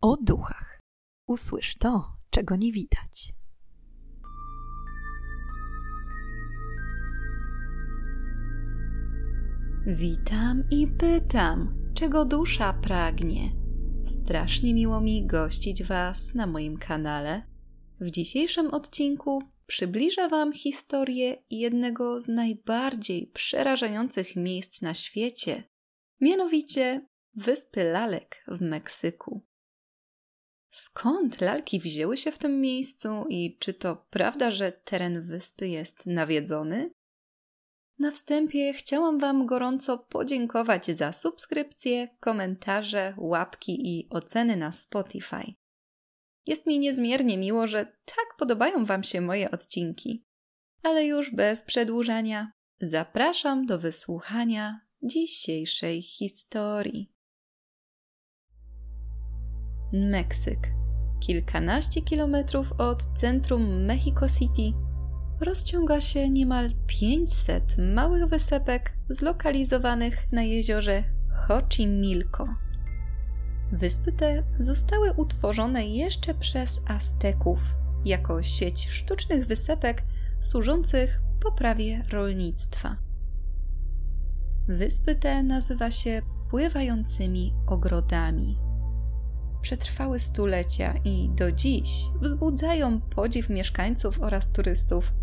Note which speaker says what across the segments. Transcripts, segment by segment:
Speaker 1: o duchach. Usłysz to, czego nie widać. Witam i pytam, czego dusza pragnie. Strasznie miło mi gościć Was na moim kanale. W dzisiejszym odcinku przybliżę Wam historię jednego z najbardziej przerażających miejsc na świecie, mianowicie Wyspy Lalek w Meksyku. Skąd lalki wzięły się w tym miejscu i czy to prawda, że teren wyspy jest nawiedzony? Na wstępie chciałam Wam gorąco podziękować za subskrypcje, komentarze, łapki i oceny na Spotify. Jest mi niezmiernie miło, że tak podobają Wam się moje odcinki. Ale już bez przedłużania, zapraszam do wysłuchania dzisiejszej historii. Meksyk, kilkanaście kilometrów od centrum Mexico City, rozciąga się niemal 500 małych wysepek zlokalizowanych na jeziorze Xochimilco. Wyspy te zostały utworzone jeszcze przez Azteków jako sieć sztucznych wysepek służących poprawie rolnictwa. Wyspy te nazywa się pływającymi ogrodami przetrwały stulecia i do dziś wzbudzają podziw mieszkańców oraz turystów.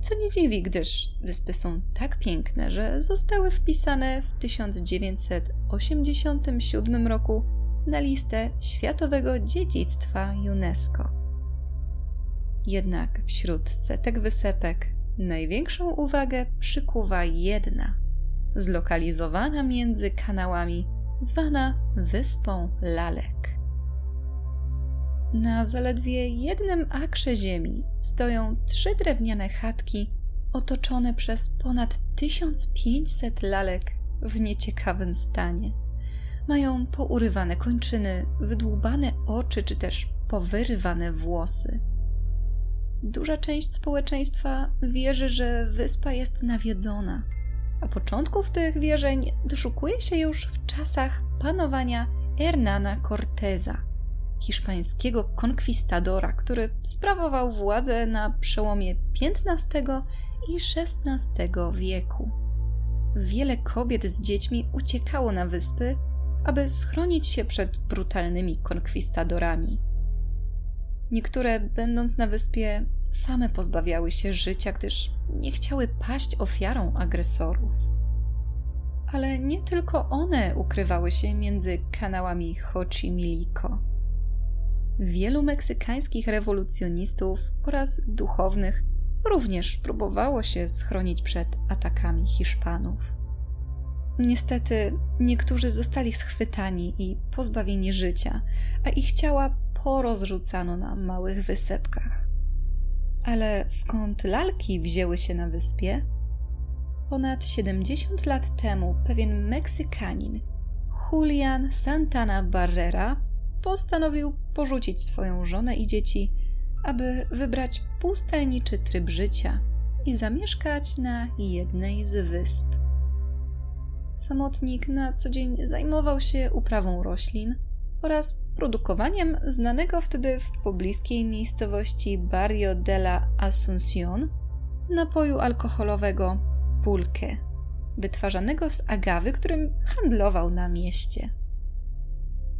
Speaker 1: Co nie dziwi, gdyż wyspy są tak piękne, że zostały wpisane w 1987 roku na listę Światowego Dziedzictwa UNESCO. Jednak wśród setek wysepek największą uwagę przykuwa jedna, zlokalizowana między kanałami, zwana Wyspą Lalek. Na zaledwie jednym akrze ziemi stoją trzy drewniane chatki otoczone przez ponad 1500 lalek w nieciekawym stanie. Mają pourywane kończyny, wydłubane oczy czy też powyrywane włosy. Duża część społeczeństwa wierzy, że wyspa jest nawiedzona, a początków tych wierzeń doszukuje się już w czasach panowania Hernana Corteza – hiszpańskiego konkwistadora, który sprawował władzę na przełomie XV i XVI wieku. Wiele kobiet z dziećmi uciekało na wyspy, aby schronić się przed brutalnymi konkwistadorami. Niektóre, będąc na wyspie, same pozbawiały się życia, gdyż nie chciały paść ofiarą agresorów. Ale nie tylko one ukrywały się między kanałami Xochimilco wielu meksykańskich rewolucjonistów oraz duchownych również próbowało się schronić przed atakami Hiszpanów. Niestety, niektórzy zostali schwytani i pozbawieni życia, a ich ciała porozrzucano na małych wysepkach. Ale skąd lalki wzięły się na wyspie? Ponad 70 lat temu pewien Meksykanin, Julian Santana Barrera, postanowił porzucić swoją żonę i dzieci, aby wybrać pustelniczy tryb życia i zamieszkać na jednej z wysp. Samotnik na co dzień zajmował się uprawą roślin oraz produkowaniem znanego wtedy w pobliskiej miejscowości Barrio de la Asunción napoju alkoholowego pulkę, wytwarzanego z agawy, którym handlował na mieście.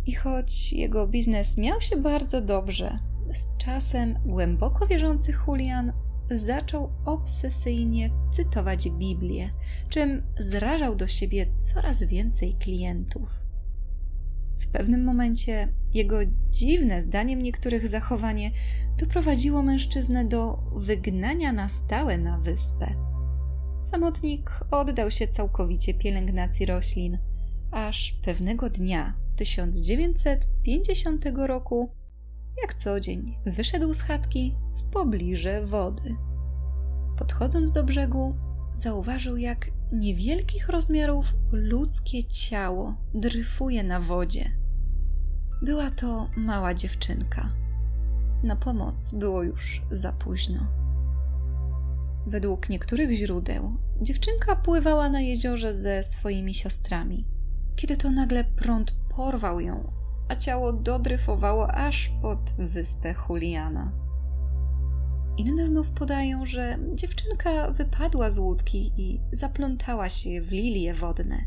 Speaker 1: I choć jego biznes miał się bardzo dobrze, z czasem głęboko wierzący Julian zaczął obsesyjnie cytować Biblię, czym zrażał do siebie coraz więcej klientów. W pewnym momencie jego dziwne, zdaniem niektórych, zachowanie doprowadziło mężczyznę do wygnania na stałe na wyspę. Samotnik oddał się całkowicie pielęgnacji roślin, aż pewnego dnia 1950 roku, jak co dzień, wyszedł z chatki w pobliżu wody. Podchodząc do brzegu, zauważył, jak niewielkich rozmiarów ludzkie ciało dryfuje na wodzie. Była to mała dziewczynka. Na pomoc było już za późno. Według niektórych źródeł, dziewczynka pływała na jeziorze ze swoimi siostrami, kiedy to nagle prąd porwał ją, a ciało dodryfowało aż pod wyspę Juliana. Inne znów podają, że dziewczynka wypadła z łódki i zaplątała się w lilie wodne.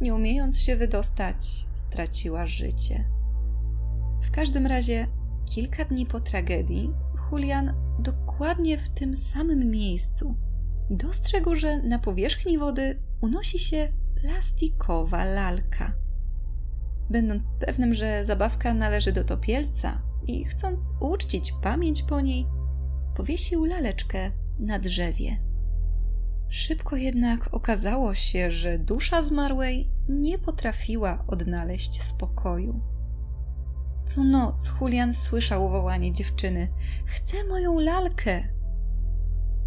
Speaker 1: Nie umiejąc się wydostać, straciła życie. W każdym razie, kilka dni po tragedii, Julian dokładnie w tym samym miejscu dostrzegł, że na powierzchni wody unosi się plastikowa lalka. Będąc pewnym, że zabawka należy do topielca i chcąc uczcić pamięć po niej, powiesił laleczkę na drzewie. Szybko jednak okazało się, że dusza zmarłej nie potrafiła odnaleźć spokoju. Co noc Julian słyszał wołanie dziewczyny: Chcę moją lalkę!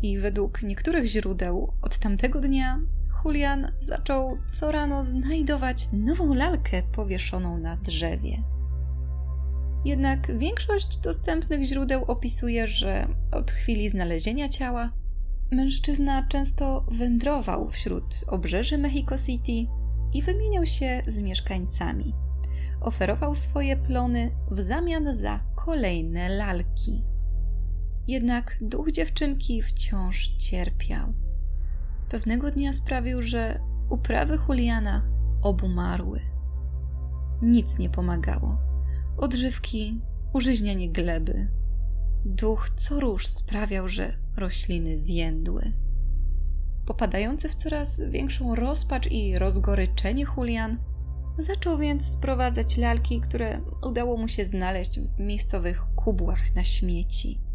Speaker 1: I według niektórych źródeł od tamtego dnia Julian zaczął co rano znajdować nową lalkę powieszoną na drzewie. Jednak większość dostępnych źródeł opisuje, że od chwili znalezienia ciała mężczyzna często wędrował wśród obrzeży Mexico City i wymieniał się z mieszkańcami. Oferował swoje plony w zamian za kolejne lalki. Jednak duch dziewczynki wciąż cierpiał. Pewnego dnia sprawił, że uprawy Juliana obumarły. Nic nie pomagało. Odżywki, użyźnianie gleby. Duch co róż sprawiał, że rośliny więdły. Popadający w coraz większą rozpacz i rozgoryczenie Julian zaczął więc sprowadzać lalki, które udało mu się znaleźć w miejscowych kubłach na śmieci.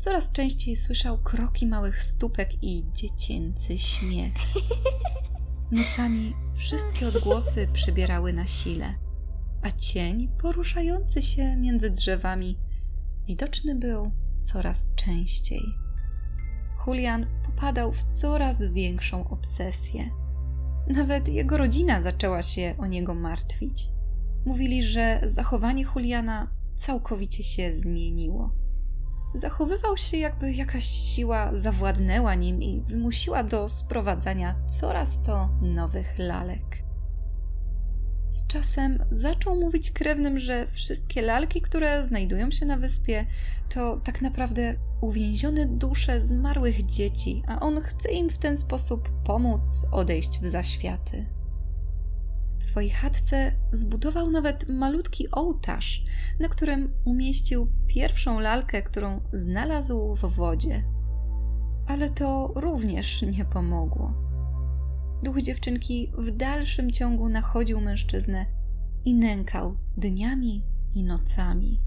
Speaker 1: Coraz częściej słyszał kroki małych stópek i dziecięcy śmiech. Nocami wszystkie odgłosy przybierały na sile, a cień poruszający się między drzewami widoczny był coraz częściej. Julian popadał w coraz większą obsesję. Nawet jego rodzina zaczęła się o niego martwić. Mówili, że zachowanie Juliana całkowicie się zmieniło. Zachowywał się, jakby jakaś siła zawładnęła nim i zmusiła do sprowadzania coraz to nowych lalek. Z czasem zaczął mówić krewnym, że wszystkie lalki, które znajdują się na wyspie, to tak naprawdę uwięzione dusze zmarłych dzieci, a on chce im w ten sposób pomóc odejść w zaświaty. W swojej chatce zbudował nawet malutki ołtarz, na którym umieścił pierwszą lalkę, którą znalazł w wodzie. Ale to również nie pomogło. Duch dziewczynki w dalszym ciągu nachodził mężczyznę i nękał dniami i nocami.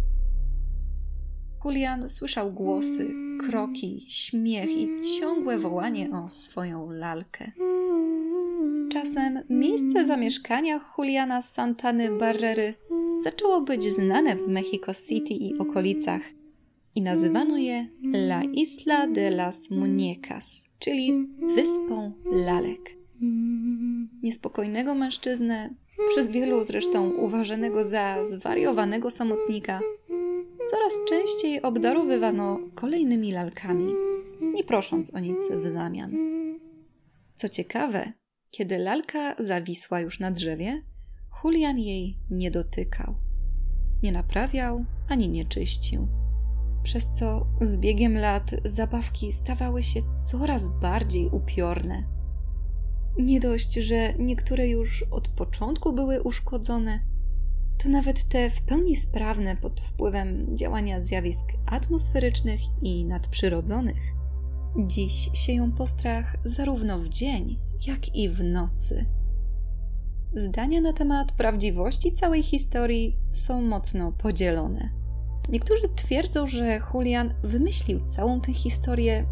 Speaker 1: Julian słyszał głosy, kroki, śmiech i ciągłe wołanie o swoją lalkę. Z czasem miejsce zamieszkania Juliana Santany Barrery zaczęło być znane w Mexico City i okolicach i nazywano je La Isla de las Muñecas, czyli Wyspą Lalek. Niespokojnego mężczyznę, przez wielu zresztą uważanego za zwariowanego samotnika, coraz częściej obdarowywano kolejnymi lalkami, nie prosząc o nic w zamian. Co ciekawe, kiedy lalka zawisła już na drzewie, Julian jej nie dotykał. Nie naprawiał ani nie czyścił. Przez co z biegiem lat zabawki stawały się coraz bardziej upiorne. Nie dość, że niektóre już od początku były uszkodzone, to nawet te w pełni sprawne pod wpływem działania zjawisk atmosferycznych i nadprzyrodzonych dziś sieją postrach zarówno w dzień, jak i w nocy. Zdania na temat prawdziwości całej historii są mocno podzielone. Niektórzy twierdzą, że Julian wymyślił całą tę historię,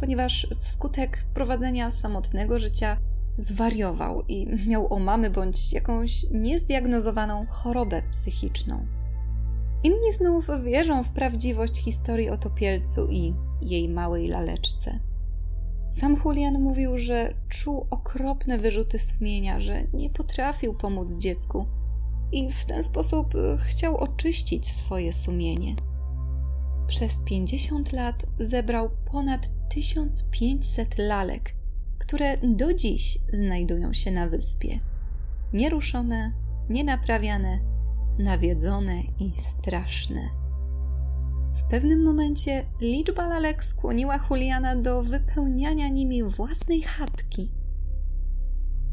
Speaker 1: ponieważ wskutek prowadzenia samotnego życia zwariował i miał omamy bądź jakąś niezdiagnozowaną chorobę psychiczną. Inni znów wierzą w prawdziwość historii o topielcu i jej małej laleczce. Sam Julian mówił, że czuł okropne wyrzuty sumienia, że nie potrafił pomóc dziecku i w ten sposób chciał oczyścić swoje sumienie. Przez 50 lat zebrał ponad 1500 lalek, które do dziś znajdują się na wyspie. Nieruszone, nienaprawiane, nawiedzone i straszne. W pewnym momencie liczba lalek skłoniła Juliana do wypełniania nimi własnej chatki.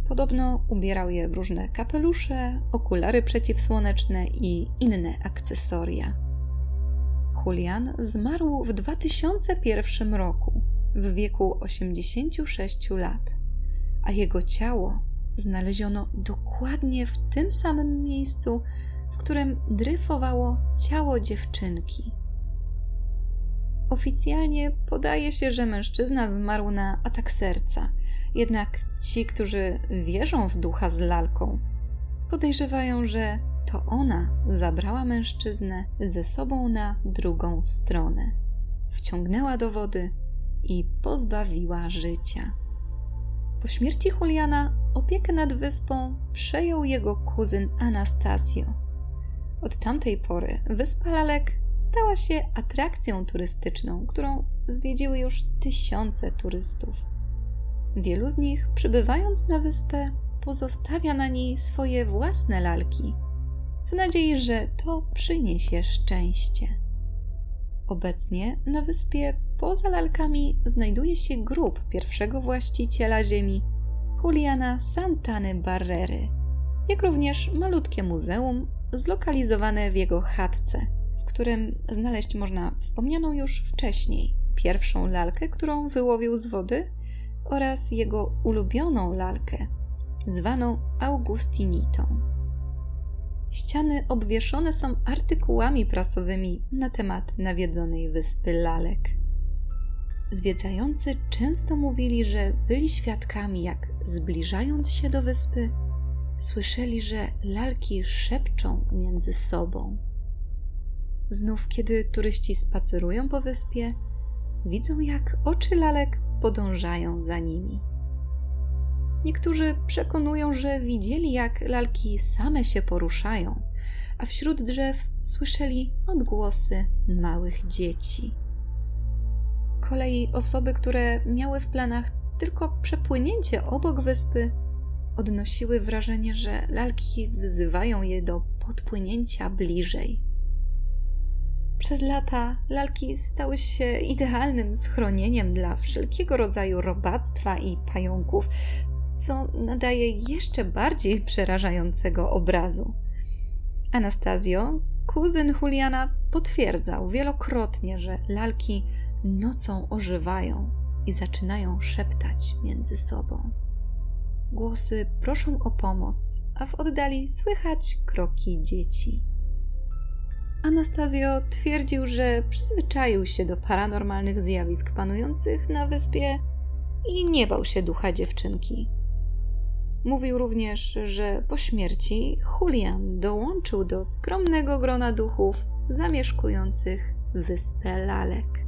Speaker 1: Podobno ubierał je w różne kapelusze, okulary przeciwsłoneczne i inne akcesoria. Julian zmarł w 2001 roku w wieku 86 lat, a jego ciało znaleziono dokładnie w tym samym miejscu, w którym dryfowało ciało dziewczynki. Oficjalnie podaje się, że mężczyzna zmarł na atak serca, jednak ci, którzy wierzą w ducha z lalką, podejrzewają, że to ona zabrała mężczyznę ze sobą na drugą stronę, wciągnęła do wody i pozbawiła życia. Po śmierci Juliana opiekę nad wyspą przejął jego kuzyn Anastasio. Od tamtej pory wyspa Lalek stała się atrakcją turystyczną, którą zwiedziły już tysiące turystów. Wielu z nich, przybywając na wyspę, pozostawia na niej swoje własne lalki, w nadziei, że to przyniesie szczęście. Obecnie na wyspie poza lalkami znajduje się grób pierwszego właściciela ziemi, Juliana Santany Barrery, jak również malutkie muzeum zlokalizowane w jego chatce w którym znaleźć można wspomnianą już wcześniej pierwszą lalkę, którą wyłowił z wody, oraz jego ulubioną lalkę, zwaną Augustinitą. Ściany obwieszone są artykułami prasowymi na temat nawiedzonej wyspy lalek. Zwiedzający często mówili, że byli świadkami, jak zbliżając się do wyspy, słyszeli, że lalki szepczą między sobą. Znów, kiedy turyści spacerują po wyspie, widzą, jak oczy lalek podążają za nimi. Niektórzy przekonują, że widzieli, jak lalki same się poruszają, a wśród drzew słyszeli odgłosy małych dzieci. Z kolei osoby, które miały w planach tylko przepłynięcie obok wyspy, odnosiły wrażenie, że lalki wzywają je do podpłynięcia bliżej. Przez lata lalki stały się idealnym schronieniem dla wszelkiego rodzaju robactwa i pająków, co nadaje jeszcze bardziej przerażającego obrazu. Anastazjo, kuzyn Juliana, potwierdzał wielokrotnie, że lalki nocą ożywają i zaczynają szeptać między sobą. Głosy proszą o pomoc, a w oddali słychać kroki dzieci. Anastazjo twierdził, że przyzwyczaił się do paranormalnych zjawisk panujących na wyspie i nie bał się ducha dziewczynki. Mówił również, że po śmierci Julian dołączył do skromnego grona duchów zamieszkujących wyspę Lalek.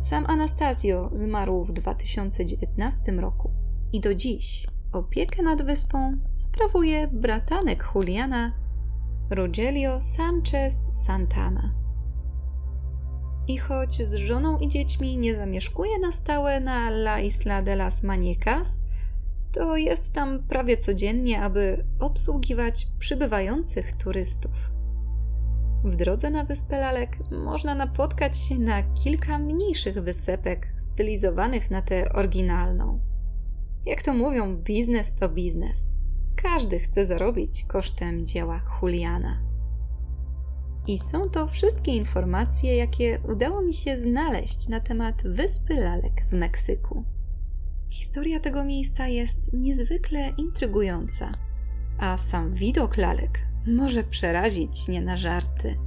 Speaker 1: Sam Anastazjo zmarł w 2019 roku i do dziś opiekę nad wyspą sprawuje bratanek Juliana Rogelio Sanchez Santana. I choć z żoną i dziećmi nie zamieszkuje na stałe na La Isla de las Maniecas, to jest tam prawie codziennie, aby obsługiwać przybywających turystów. W drodze na wyspę Lalek można napotkać się na kilka mniejszych wysepek stylizowanych na tę oryginalną. Jak to mówią, biznes to biznes. Każdy chce zarobić kosztem dzieła Juliana. I są to wszystkie informacje, jakie udało mi się znaleźć na temat Wyspy Lalek w Meksyku. Historia tego miejsca jest niezwykle intrygująca, a sam widok lalek może przerazić nie na żarty.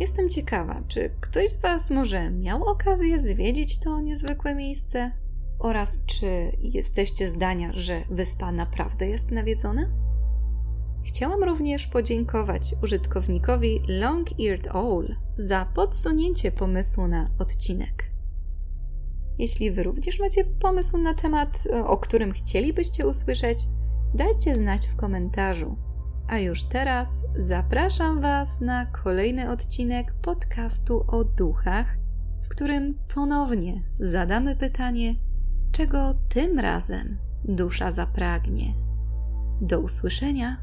Speaker 1: Jestem ciekawa, czy ktoś z Was może miał okazję zwiedzić to niezwykłe miejsce? Oraz czy jesteście zdania, że wyspa naprawdę jest nawiedzona? Chciałam również podziękować użytkownikowi Long Eared Owl za podsunięcie pomysłu na odcinek. Jeśli Wy również macie pomysł na temat, o którym chcielibyście usłyszeć, dajcie znać w komentarzu. A już teraz zapraszam Was na kolejny odcinek podcastu o duchach, w którym ponownie zadamy pytanie, czego tym razem dusza zapragnie. Do usłyszenia